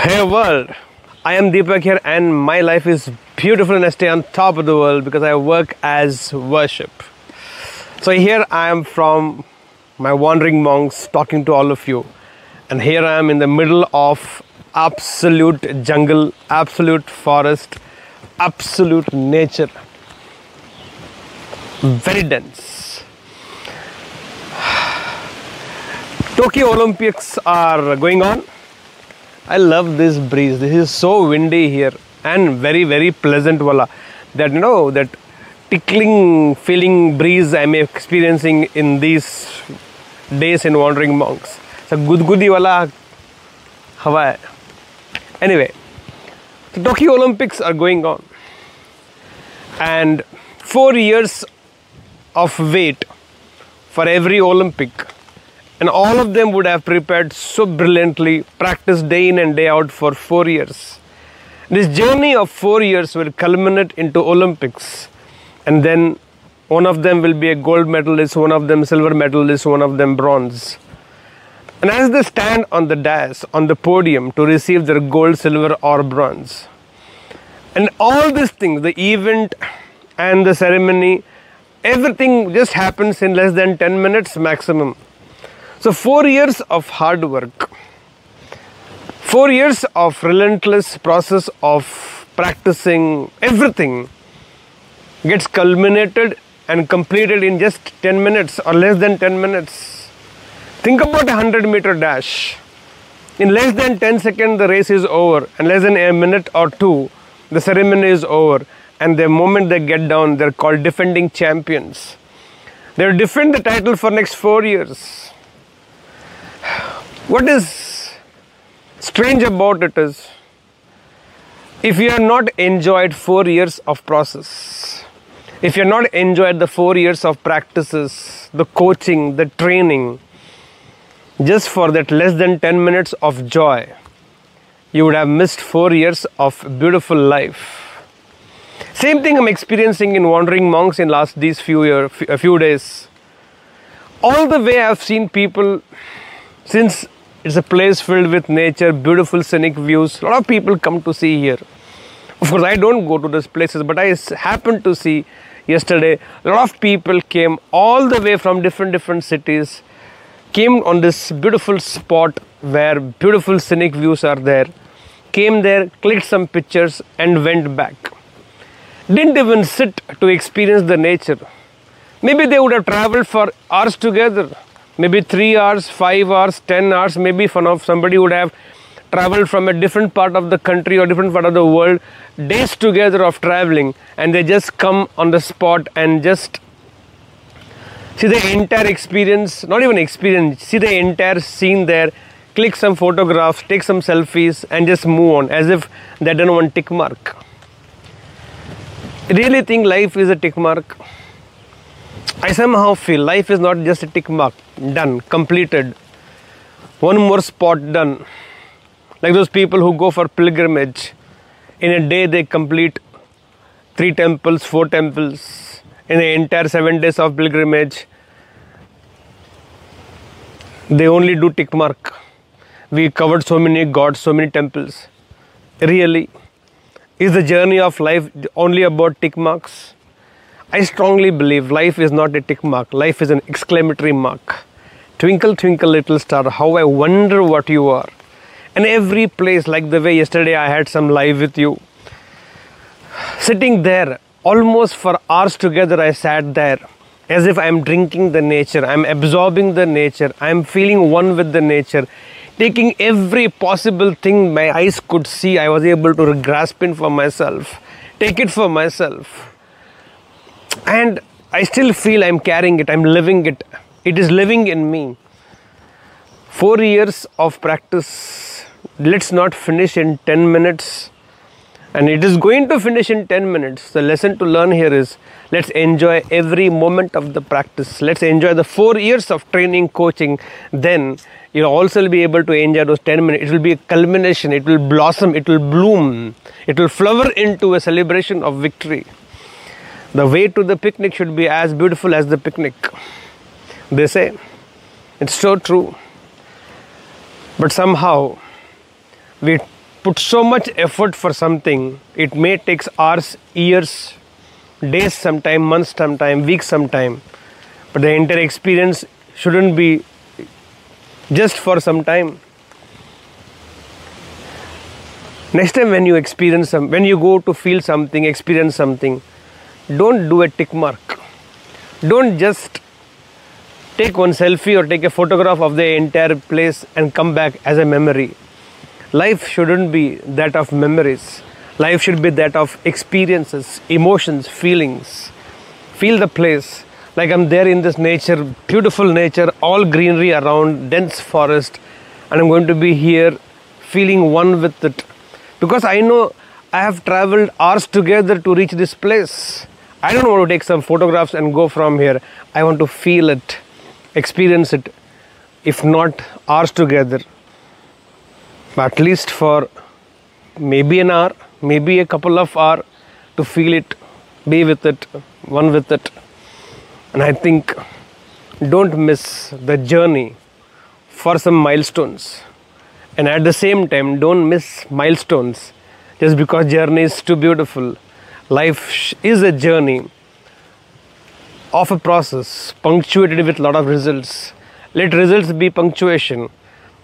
Hey world, I am Deepak here and my life is beautiful and I stay on top of the world because I work as worship. So here I am from my wandering monks talking to all of you and here I am in the middle of absolute jungle, absolute forest, absolute nature. Very dense. Tokyo Olympics are going on I love this breeze. This is so windy here and very very pleasant wala. That you know that tickling feeling breeze I'm experiencing in these days in wandering monks. So gudgudi wala hawa. Anyway, the Tokyo Olympics are going on and four years of wait for every Olympic and all of them would have prepared so brilliantly, practiced day in and day out for four years. This journey of four years will culminate into Olympics, and then one of them will be a gold medalist, one of them silver medalist, one of them bronze. And as they stand on the dais, on the podium to receive their gold, silver, or bronze, and all these things, the event and the ceremony, everything just happens in less than 10 minutes maximum so, four years of hard work, four years of relentless process of practicing everything gets culminated and completed in just 10 minutes or less than 10 minutes. Think about a 100 meter dash. In less than 10 seconds, the race is over, and less than a minute or two, the ceremony is over. And the moment they get down, they're called defending champions. They'll defend the title for next four years what is strange about it is if you have not enjoyed four years of process, if you have not enjoyed the four years of practices, the coaching, the training, just for that less than 10 minutes of joy, you would have missed four years of beautiful life. Same thing I'm experiencing in wandering monks in last these few year, a few days. All the way I've seen people since it's a place filled with nature, beautiful scenic views. A lot of people come to see here. Of course, I don't go to these places, but I happened to see yesterday a lot of people came all the way from different different cities, came on this beautiful spot where beautiful scenic views are there, came there, clicked some pictures, and went back. Didn't even sit to experience the nature. Maybe they would have traveled for hours together maybe three hours, five hours, ten hours, maybe if somebody would have traveled from a different part of the country or different part of the world, days together of traveling, and they just come on the spot and just see the entire experience, not even experience, see the entire scene there, click some photographs, take some selfies, and just move on as if they done one tick mark. Really think life is a tick mark. I somehow feel life is not just a tick mark, done, completed. One more spot done. Like those people who go for pilgrimage. In a day, they complete three temples, four temples. In the entire seven days of pilgrimage, they only do tick mark. We covered so many gods, so many temples. Really? Is the journey of life only about tick marks? I strongly believe life is not a tick mark, life is an exclamatory mark. Twinkle, twinkle, little star, how I wonder what you are. And every place, like the way yesterday I had some live with you, sitting there almost for hours together, I sat there as if I'm drinking the nature, I'm absorbing the nature, I'm feeling one with the nature, taking every possible thing my eyes could see, I was able to grasp in for myself, take it for myself and I still feel I'm carrying it, I'm living it. It is living in me. Four years of practice, let's not finish in 10 minutes. And it is going to finish in 10 minutes. The lesson to learn here is let's enjoy every moment of the practice. Let's enjoy the four years of training, coaching. Then you'll also be able to enjoy those 10 minutes. It will be a culmination, it will blossom, it will bloom, it will flower into a celebration of victory. The way to the picnic should be as beautiful as the picnic. They say it's so true. But somehow we put so much effort for something, it may take hours, years, days, sometime, months, sometime, weeks, sometime. But the entire experience shouldn't be just for some time. Next time when you experience some, when you go to feel something, experience something, don't do a tick mark. Don't just take one selfie or take a photograph of the entire place and come back as a memory. Life shouldn't be that of memories. Life should be that of experiences, emotions, feelings. Feel the place like I'm there in this nature, beautiful nature, all greenery around, dense forest, and I'm going to be here feeling one with it. Because I know I have traveled hours together to reach this place. I don't want to take some photographs and go from here. I want to feel it experience it if not hours together at least for maybe an hour maybe a couple of hours to feel it be with it one with it. And i think don't miss the journey for some milestones. And at the same time don't miss milestones just because journey is too beautiful life is a journey of a process punctuated with lot of results. Let results be punctuation